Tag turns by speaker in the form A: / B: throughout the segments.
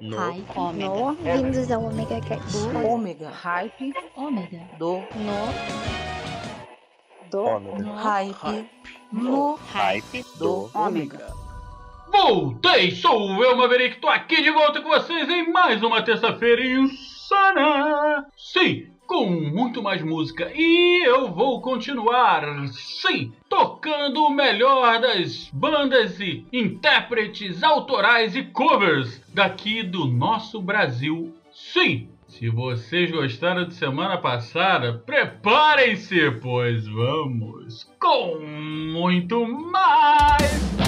A: No.
B: Hype.
C: Ômega.
D: Bem-vindos é. ao Omega cat, Do
C: Ômega. Hype.
B: Ômega.
C: Do.
D: No. Do.
A: Ômega.
C: Hype. No.
A: Hype.
C: Do. Ômega.
E: Voltei! Sou o Velma Maverick. Tô aqui de volta com vocês em mais uma terça-feira insana. Sim, com muito mais música. E eu vou continuar, sim, tocando o melhor das bandas e intérpretes autorais e covers daqui do nosso Brasil, sim. Se vocês gostaram de semana passada, preparem-se, pois vamos com muito mais!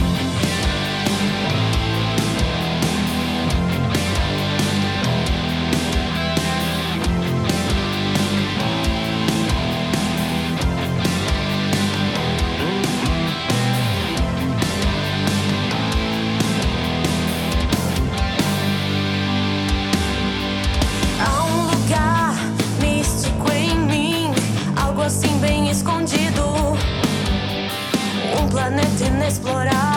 F: explorar.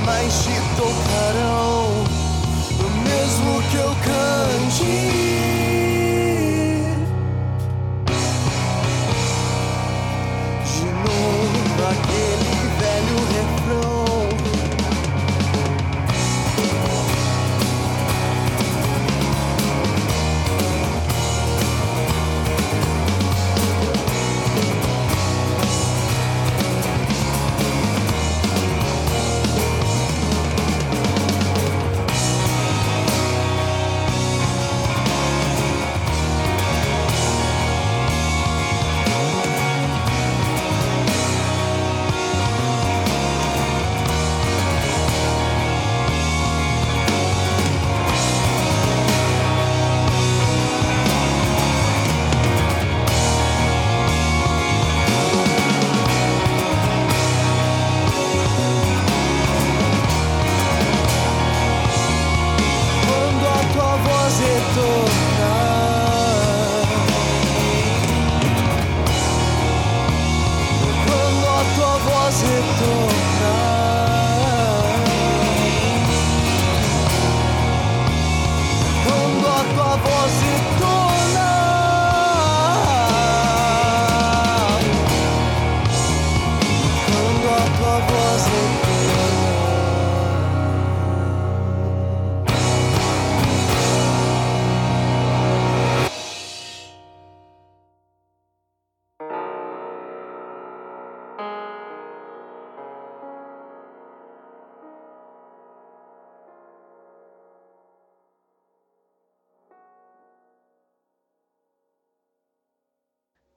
F: Nunca mais te tocarão, mesmo que eu cante.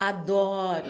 G: Adoro.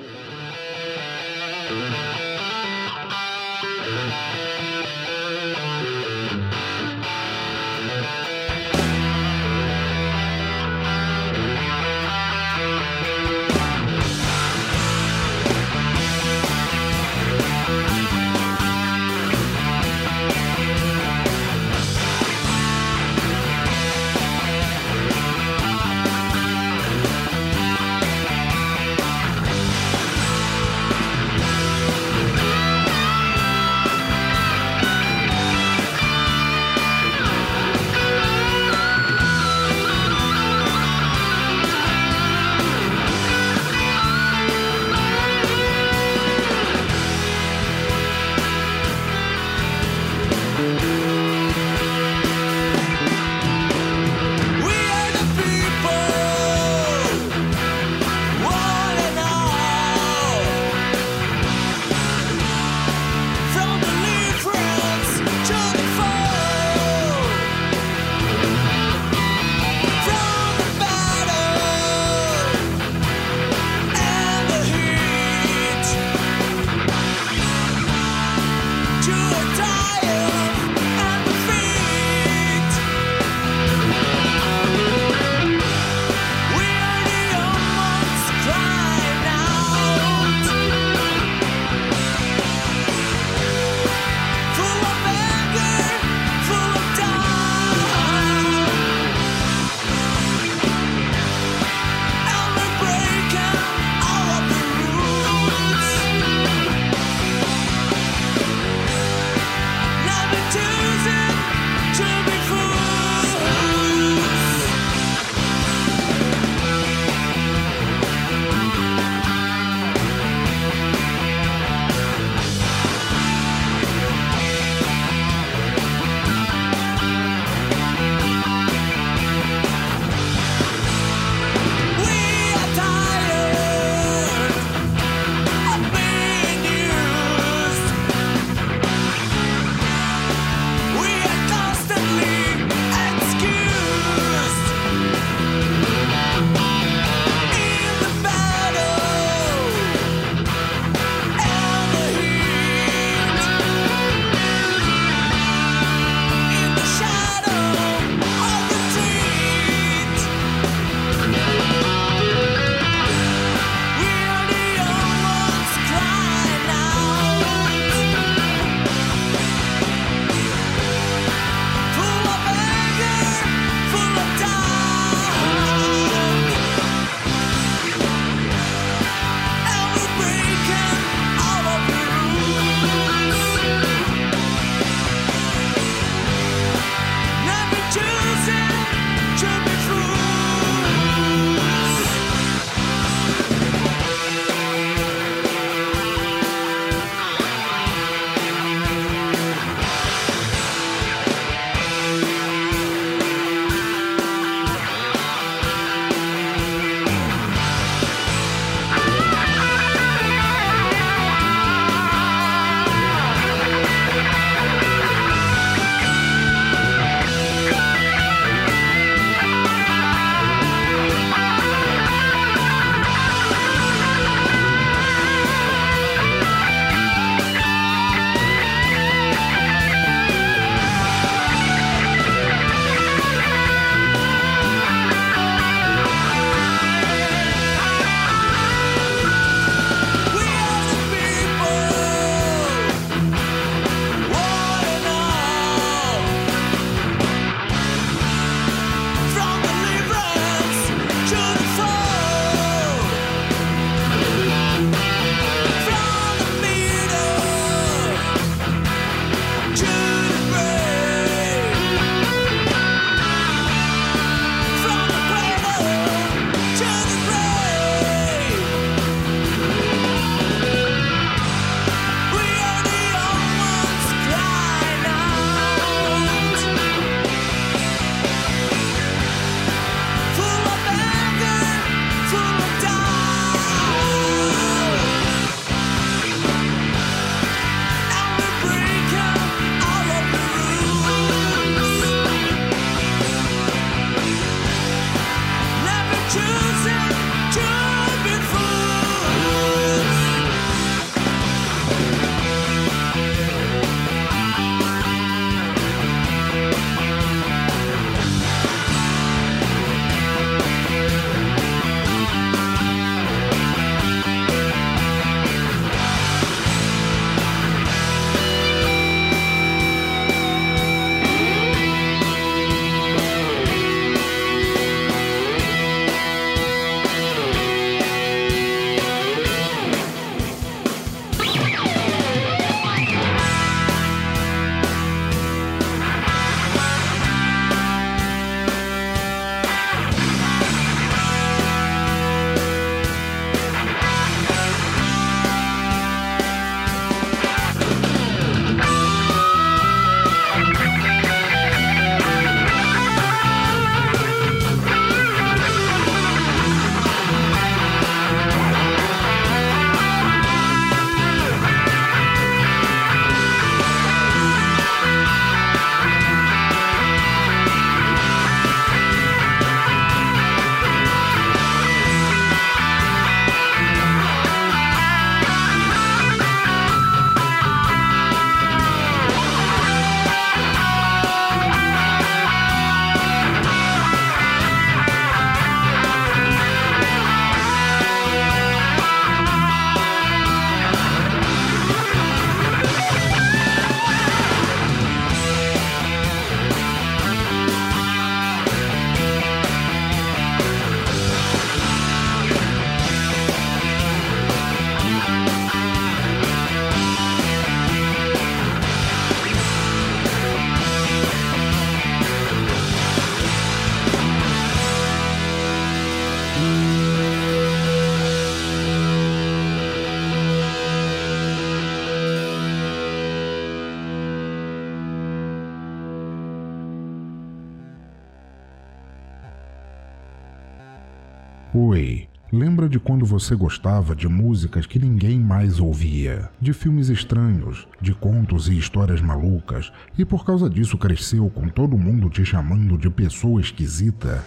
H: Você gostava de músicas que ninguém mais ouvia, de filmes estranhos, de contos e histórias malucas, e por causa disso cresceu com todo mundo te chamando de pessoa esquisita?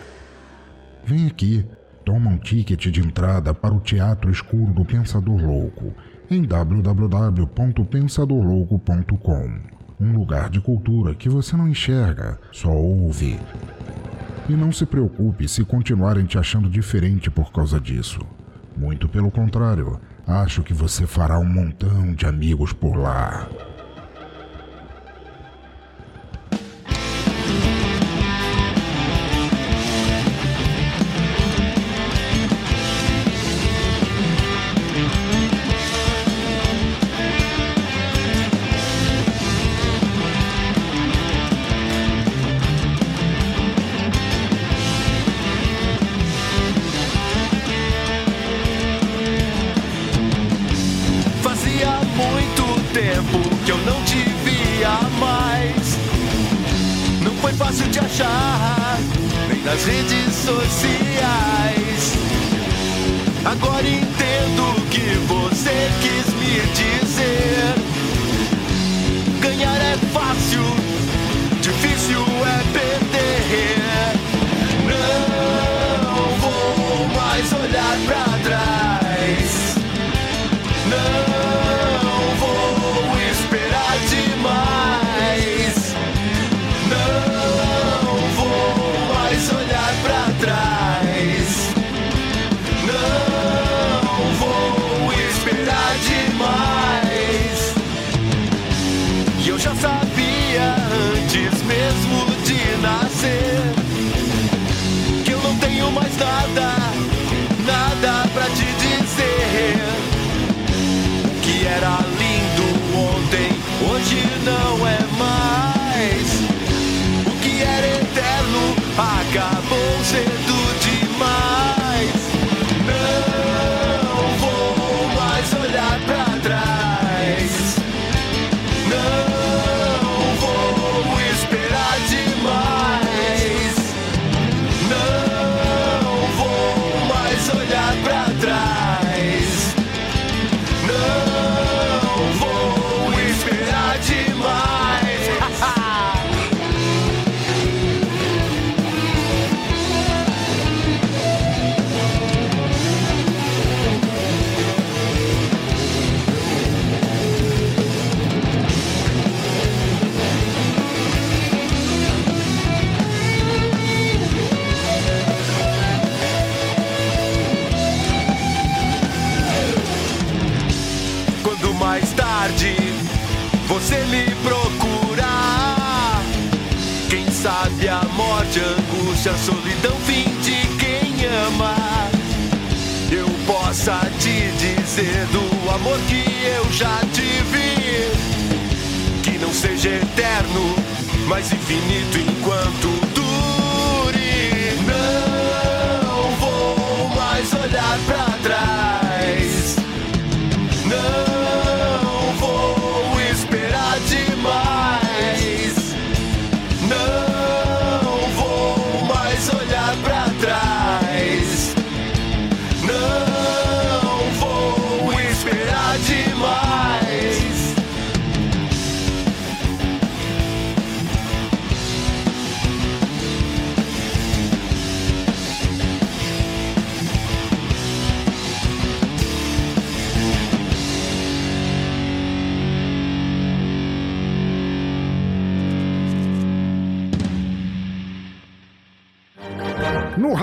H: Vem aqui, toma um ticket de entrada para o Teatro Escuro do Pensador Louco em www.pensadorlouco.com. Um lugar de cultura que você não enxerga, só ouve. E não se preocupe se continuarem te achando diferente por causa disso. Muito pelo contrário, acho que você fará um montão de amigos por lá.
I: Nada pra te dizer que era lindo ontem, hoje não é solidão fim de quem ama, eu possa te dizer do amor que eu já tive. Que não seja eterno, mas infinito enquanto dure. Não vou mais olhar pra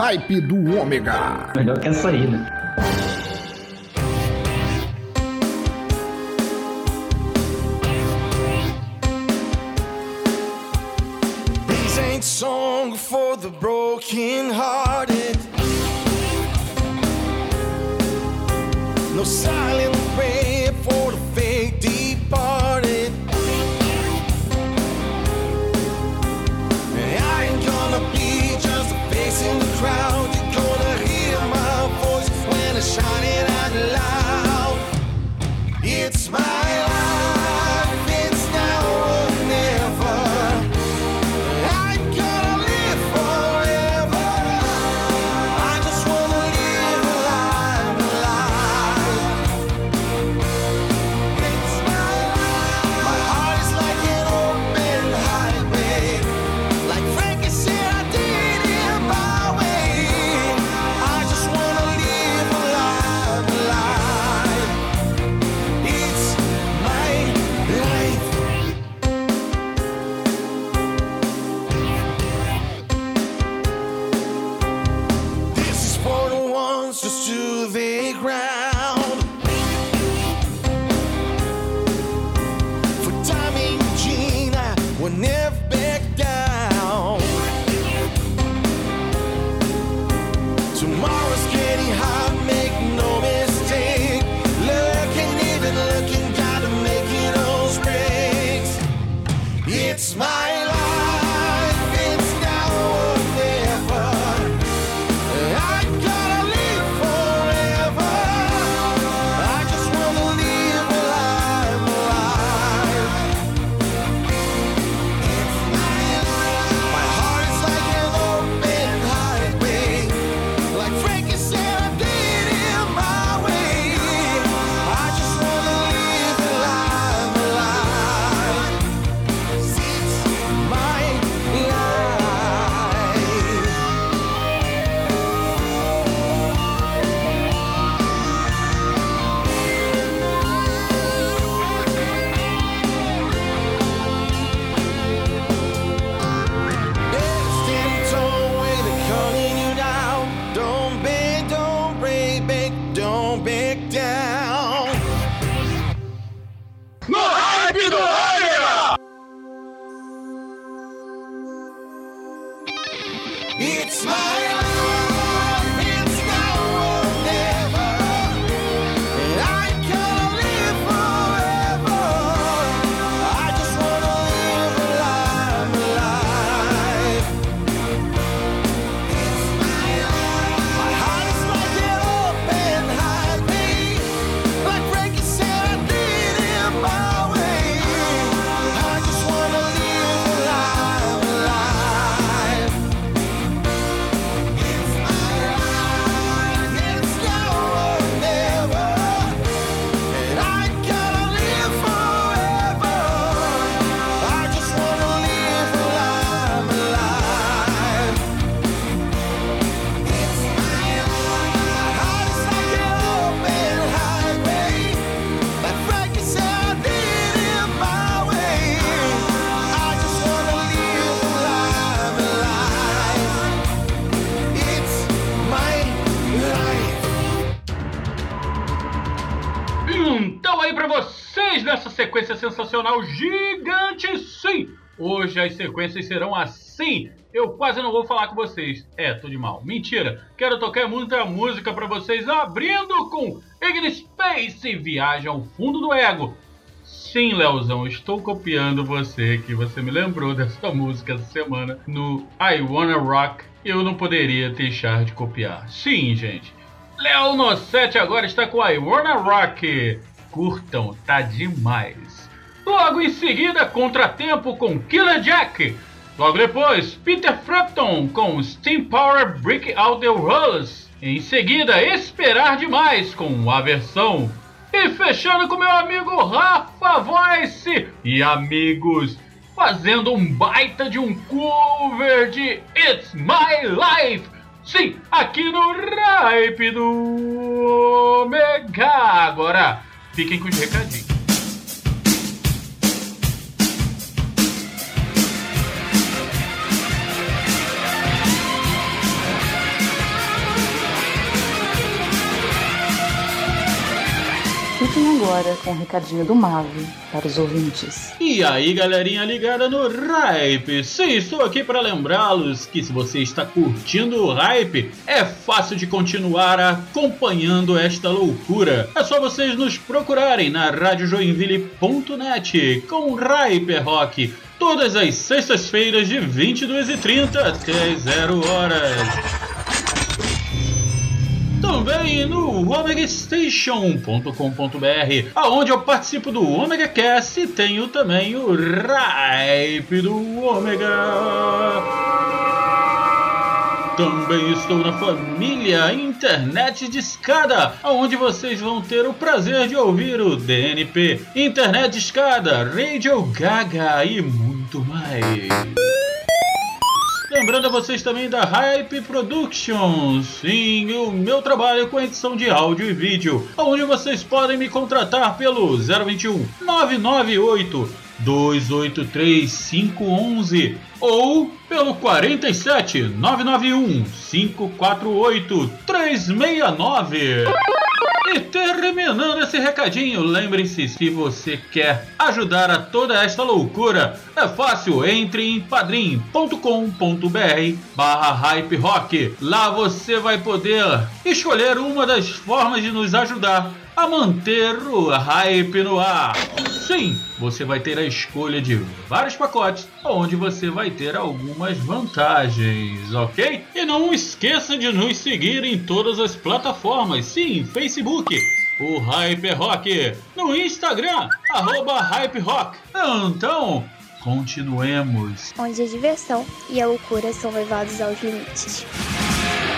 J: hype do Ômega.
K: Melhor que essa aí, né?
L: tomorrow Nacional gigante, sim! Hoje as sequências serão assim. Eu quase não vou falar com vocês. É, tô de mal. Mentira. Quero tocar muita música para vocês, abrindo com Ignis Space Viagem ao Fundo do Ego. Sim, Leozão, estou copiando você, que você me lembrou dessa música essa semana no I Wanna Rock. Eu não poderia deixar de copiar. Sim, gente. Léo agora está com I Wanna Rock. Curtam, tá demais. Logo em seguida, Contratempo com Killer Jack. Logo depois, Peter Frampton com Steam Power Break Out the Rules. Em seguida, Esperar Demais com a versão. E fechando com meu amigo Rafa Voice e amigos, fazendo um baita de um cover de It's My Life. Sim, aqui no Ripe do Omega. Agora, fiquem com os recadinhos.
C: Fiquem agora com o recadinho do Mave para os ouvintes.
L: E aí, galerinha ligada no Hype? Sim, estou aqui para lembrá-los que se você está curtindo o Hype, é fácil de continuar acompanhando esta loucura. É só vocês nos procurarem na radiojoinville.net com Hyper Rock. Todas as sextas-feiras de 22h30 até 0 horas também no omegastation.com.br, aonde eu participo do Omega Cast e tenho também o Ripe do Omega. Também estou na família Internet de Escada, onde vocês vão ter o prazer de ouvir o DNP, Internet de Escada, Radio Gaga e muito mais. Lembrando a vocês também da Hype Productions, sim, o meu trabalho com edição de áudio e vídeo, onde vocês podem me contratar pelo 021 998 283 511 ou pelo 47 991 548 369. E terminando esse recadinho, lembre-se, se você quer ajudar a toda esta loucura, é fácil, entre em padrim.com.br barra hype rock. Lá você vai poder escolher uma das formas de nos ajudar a manter o hype no ar. Sim, você vai ter a escolha de vários pacotes, onde você vai ter algumas vantagens, ok? E não esqueça de nos seguir em todas as plataformas, sim, Facebook, o Hype Rock, no Instagram, arroba Hype Rock. Então, continuemos.
M: Onde a diversão e a loucura são levados aos limites.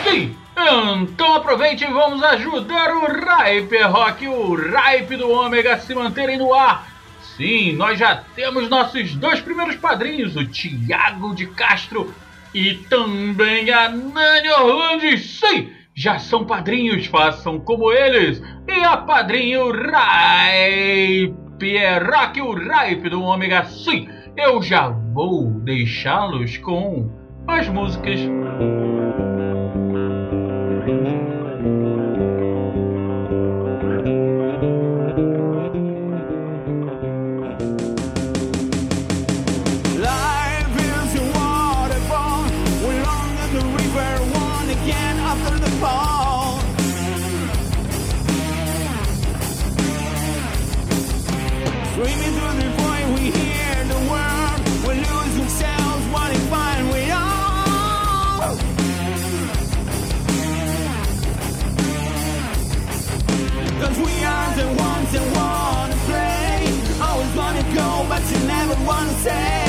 L: Sim, então aproveite e vamos ajudar o Hyper Rock, o Hype do Ômega a se manterem no ar. Sim, nós já temos nossos dois primeiros padrinhos, o Tiago de Castro e também a Nani Orlandes. Sim, já são padrinhos, façam como eles. E a padrinho Hype é Rock, o Hype do Ômega. Sim, eu já vou deixá-los com as músicas.
F: Say.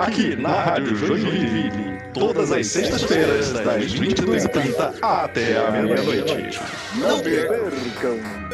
N: aqui na Rádio Joinville, todas as sextas-feiras, das 22h30 até a meia-noite. Não percam!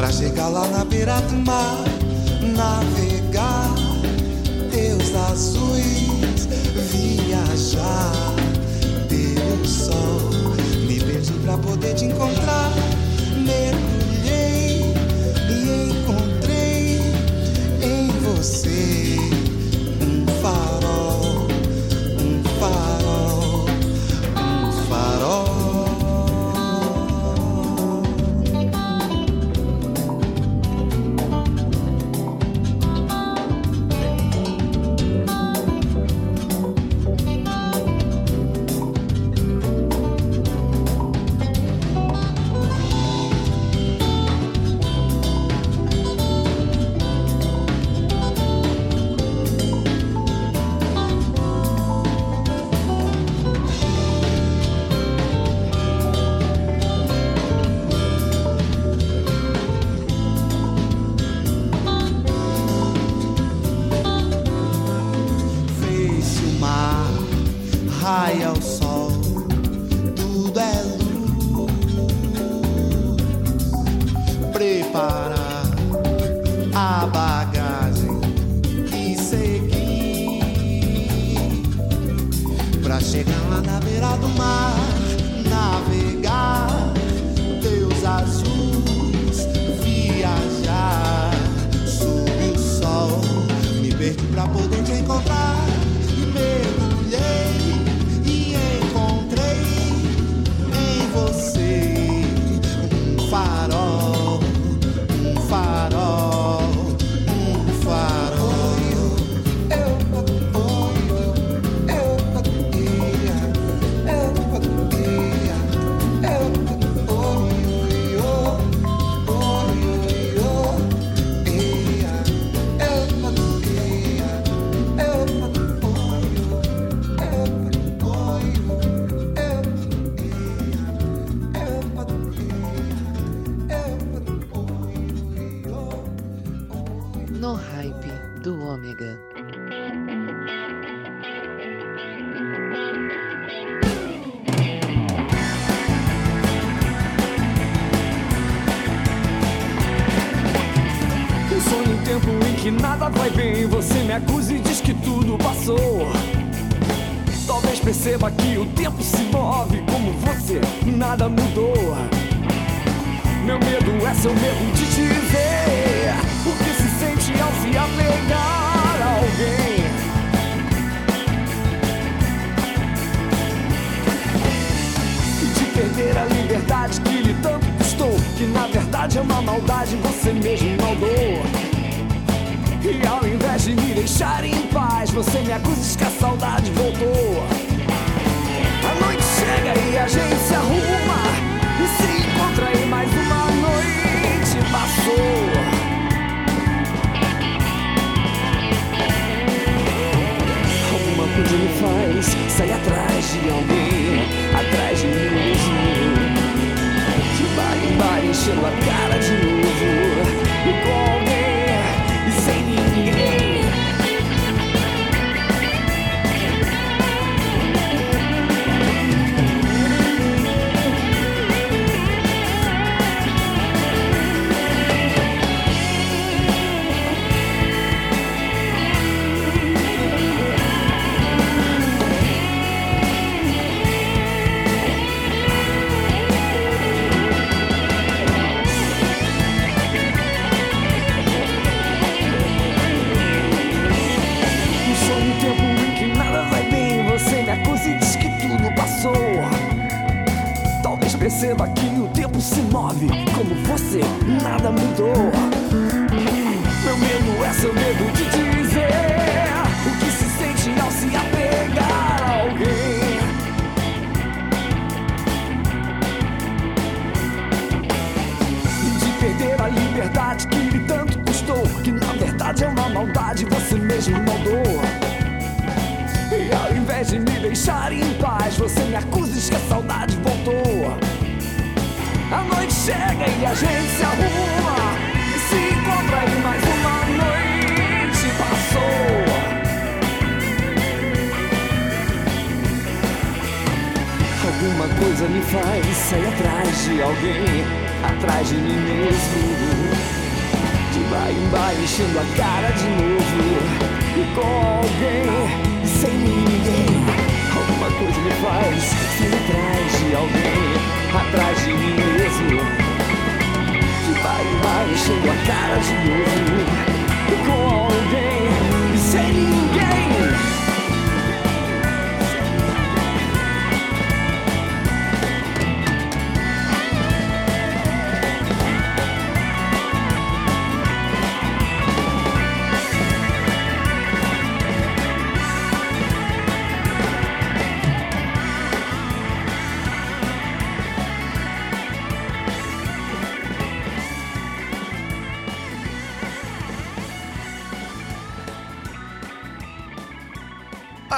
O: Pra chegar lá na beira do mar, navegar, teus azuis, viajar, ter sol. Me perdi pra poder te encontrar, mergulhei e encontrei em você.
P: Perceba que o tempo se move como você, nada mudou. Meu medo é seu medo de dizer o que se sente ao se apegar a alguém. E de perder a liberdade que lhe tanto custou, que na verdade é uma maldade, você mesmo maldou. E ao invés de me deixar em paz, você me acusa de que a saudade voltou. E a gente arruma e se encontra e mais uma noite passou. Alguma coisa me faz sair atrás de alguém, atrás de mim mesmo. De bar em bar enchendo a cara de novo e com.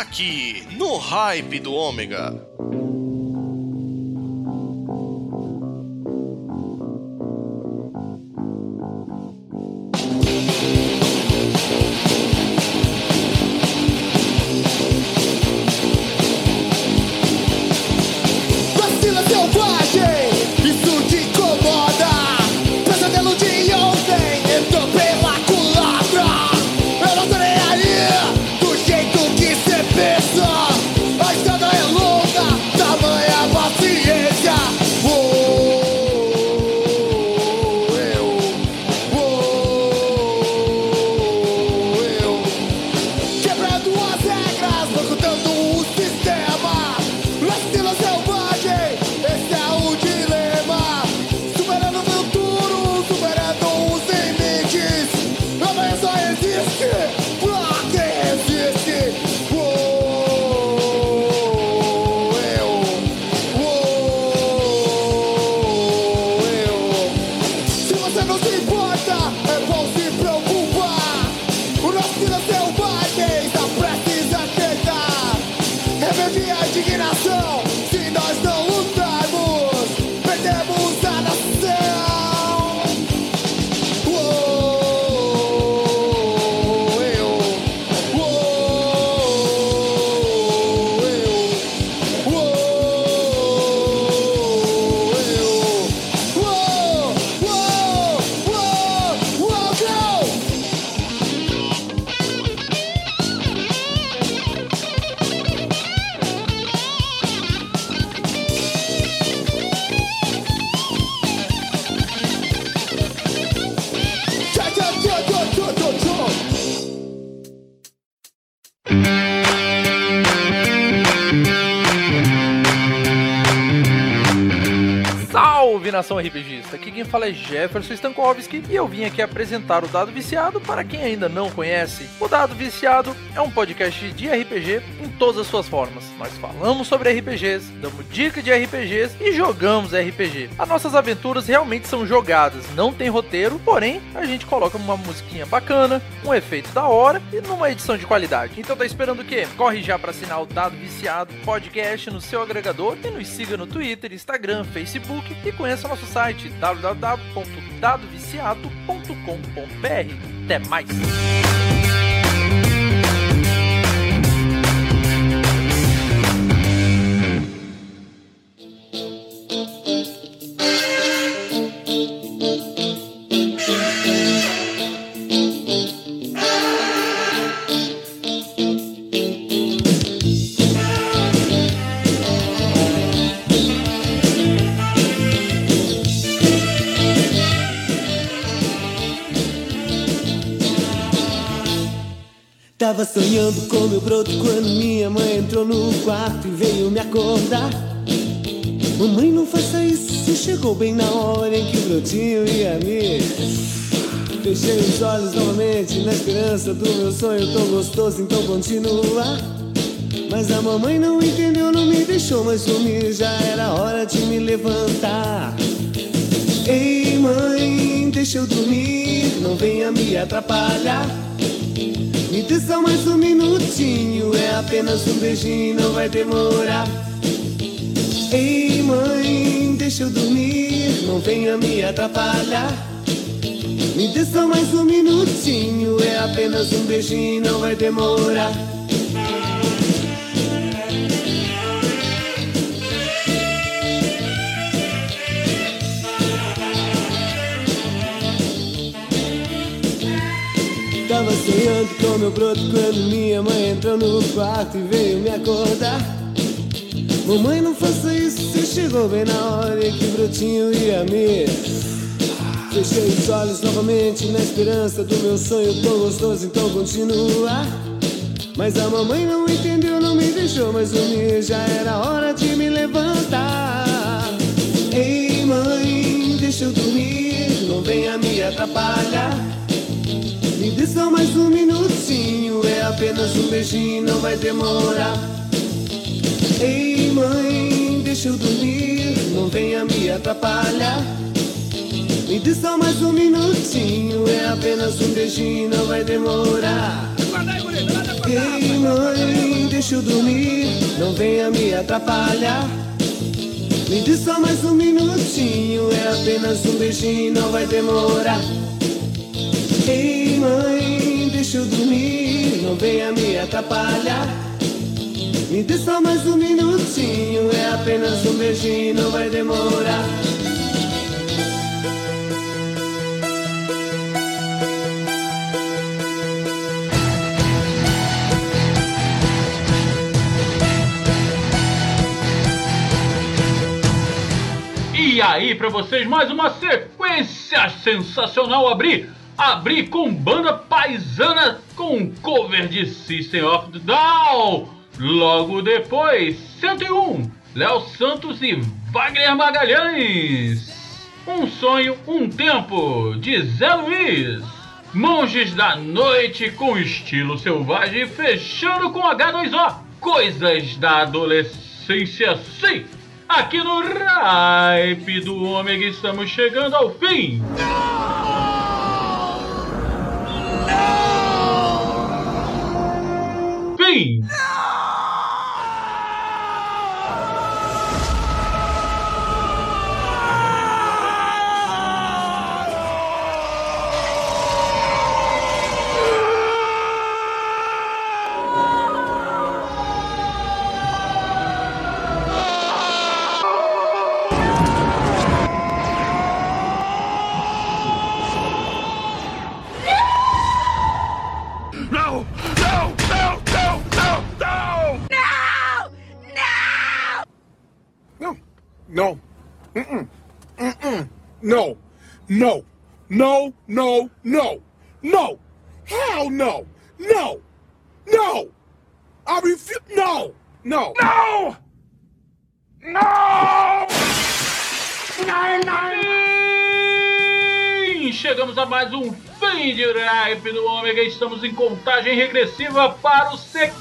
O: aqui no Hype do Ômega.
Q: Nação
R: RPGista. Aqui quem fala é Jefferson Stankovski e eu vim aqui apresentar o Dado Viciado para quem ainda não conhece. O Dado Viciado é um podcast de RPG todas as suas formas. Nós falamos sobre RPGs, damos dicas de RPGs e jogamos RPG. As nossas aventuras realmente são jogadas, não tem roteiro, porém a gente coloca uma musiquinha bacana, um efeito da hora e numa edição de qualidade. Então tá esperando o quê? Corre já para assinar o Dado Viciado podcast no seu agregador e nos siga no Twitter, Instagram, Facebook e conheça nosso site www.dadoviciado.com.br. Até mais!
S: Quarto e veio me acordar. Mamãe, não faça isso, chegou bem na hora em que o brotinho ia me. Fechei os olhos novamente na esperança do meu sonho tão gostoso, então continua. Mas a mamãe não entendeu, não me deixou mais dormir, já era hora de me levantar. Ei, mãe, deixa eu dormir, não venha me atrapalhar. Me dê só mais um minutinho, é apenas um beijinho, não vai demorar. Ei, mãe, deixa eu dormir, não venha me atrapalhar. Me dê só mais um minutinho, é apenas um beijinho, não vai demorar. Sonhando com meu broto quando minha mãe entrou no quarto e veio me acordar. Mamãe, não faça isso, você chegou bem na hora em que brotinho ia me. Fechei os olhos novamente na esperança do meu sonho tão gostoso, então continua. Mas a mamãe não entendeu, não me deixou mais dormir, já era hora de me levantar. Ei, mãe, deixa eu dormir, não venha me atrapalhar. Me dê só mais um minutinho, é apenas um beijinho, não vai demorar. Ei, mãe, deixa eu dormir, não venha me atrapalhar. Me dê só mais um minutinho, é apenas um beijinho, não vai demorar. Ei, mãe, deixa eu dormir, não venha me atrapalhar. Me dê só mais um minutinho, é apenas um beijinho, não vai demorar. Ei, deixa dormir, não venha me atrapalhar. Me dê só mais um minutinho, é apenas um beijinho, não vai demorar.
L: E aí, pra vocês, mais uma sequência sensacional. Abri, abri com banda paisana com cover de System of the Down. Logo depois, 101, Léo Santos e Wagner Magalhães. Um sonho, um tempo, de Zé Luiz. Monges da Noite com estilo selvagem, fechando com H2O. Coisas da adolescência, sim. Aqui no Hype do Ômega estamos chegando ao fim. mean?
J: No! No! Mm-mm. Mm-mm. No! No! No! No! No! Hell no! No! No! I refuse. No! No! No! No!
T: Sim, chegamos a mais um fim de Hype do Ômega. Estamos em contagem regressiva para o 70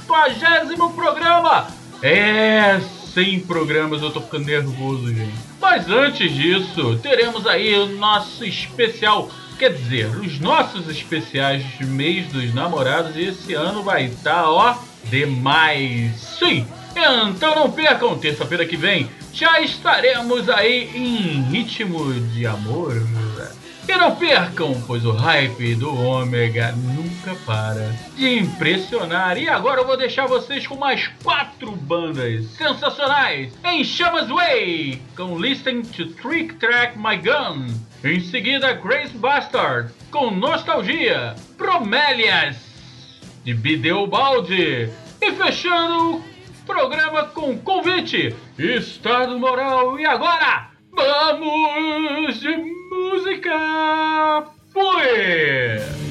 T: programa. É, 100 programas, eu tô ficando nervoso, gente. Mas antes disso, teremos aí o nosso especial. Quer dizer, os nossos especiais de mês dos namorados. E esse ano vai estar, ó, demais. Sim, então não percam, terça-feira que vem já estaremos aí em ritmo de amor. E não percam, pois o hype do Ômega nunca para de impressionar. E agora eu vou deixar vocês com mais quatro bandas sensacionais em Chamas Way, com Listen to Trick Track My Gun. Em seguida, Grace Bastard, com Nostalgia, Bromélias, de Bideobaldi. E fechando o programa com convite, Estado Moral. E agora, vamos de música. Fui!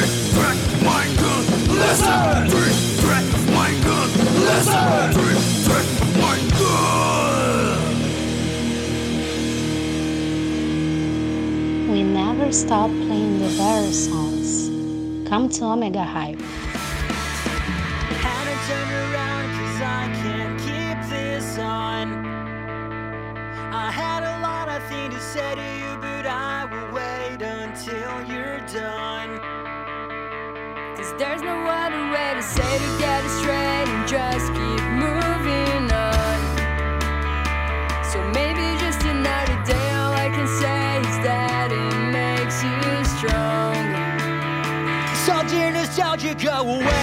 U: stop playing the better songs. Come to Omega Hype.
V: Had to turn around cause I can't keep this on. I had a lot of things to say to you, but I will wait until you're done.
W: Cause there's no other way to say to get it straight and just keep
O: away.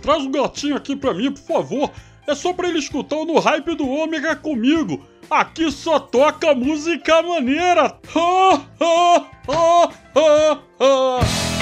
O: Traz um gatinho aqui pra mim, por favor. É só pra ele escutar o No Hype do Ômega comigo. Aqui só toca música maneira. Ha, ha, ha, ha, ha.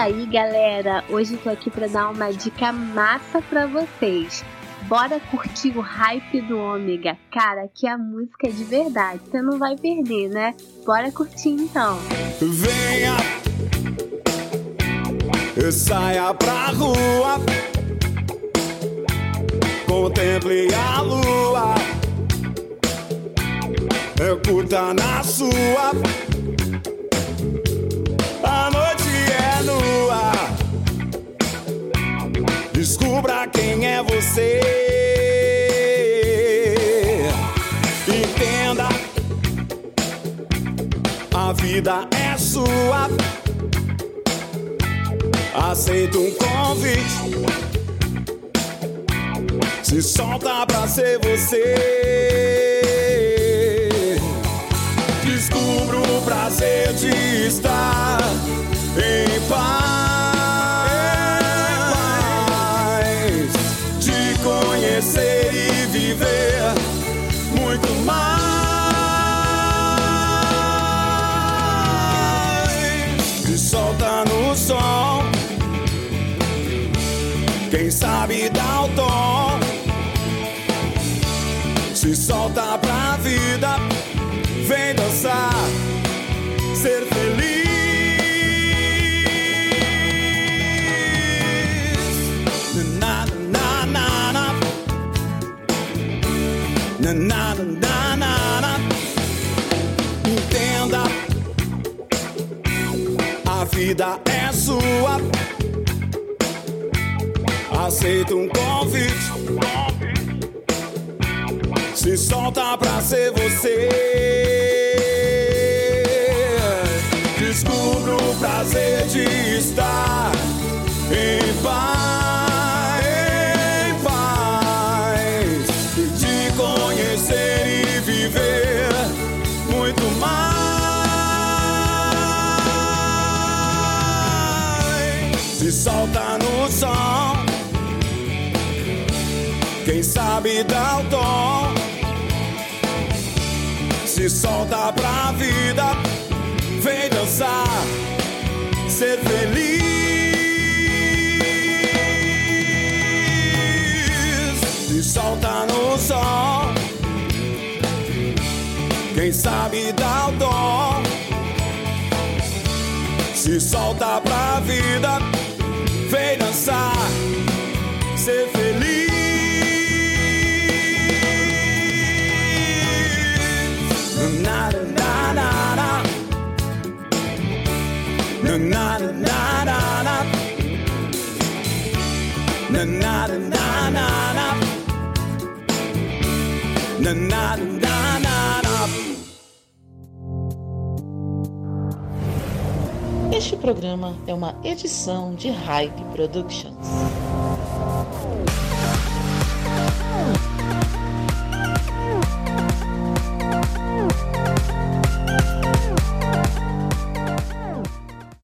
M: Fala aí, galera! Hoje tô aqui pra dar uma dica massa pra vocês. Bora curtir o hype do Ômega. Cara, que a música é de verdade. Você não vai perder, né? Bora curtir então.
Q: Venha, saia pra rua, contemple a lua, curta na sua. A descubra quem é você. Entenda a vida é sua. Aceita um convite. Se solta pra ser você. Descubra o prazer de estar em paz. Mais. Se solta no som. Quem sabe dá o tom. Se solta pra vida. Vem dançar. Entenda. A vida é sua. Aceita um convite. Se solta pra ser você. Descubra o prazer de estar em paz, Se solta no som. Quem sabe dá o tom. Se solta pra vida. Vem dançar, ser feliz. Se solta no som. Quem sabe dá o tom. Se solta pra vida. Vem dançar, ser feliz. Na na na na na. Na na na na na na. Na na na na
C: Este programa é uma edição de Hype Productions.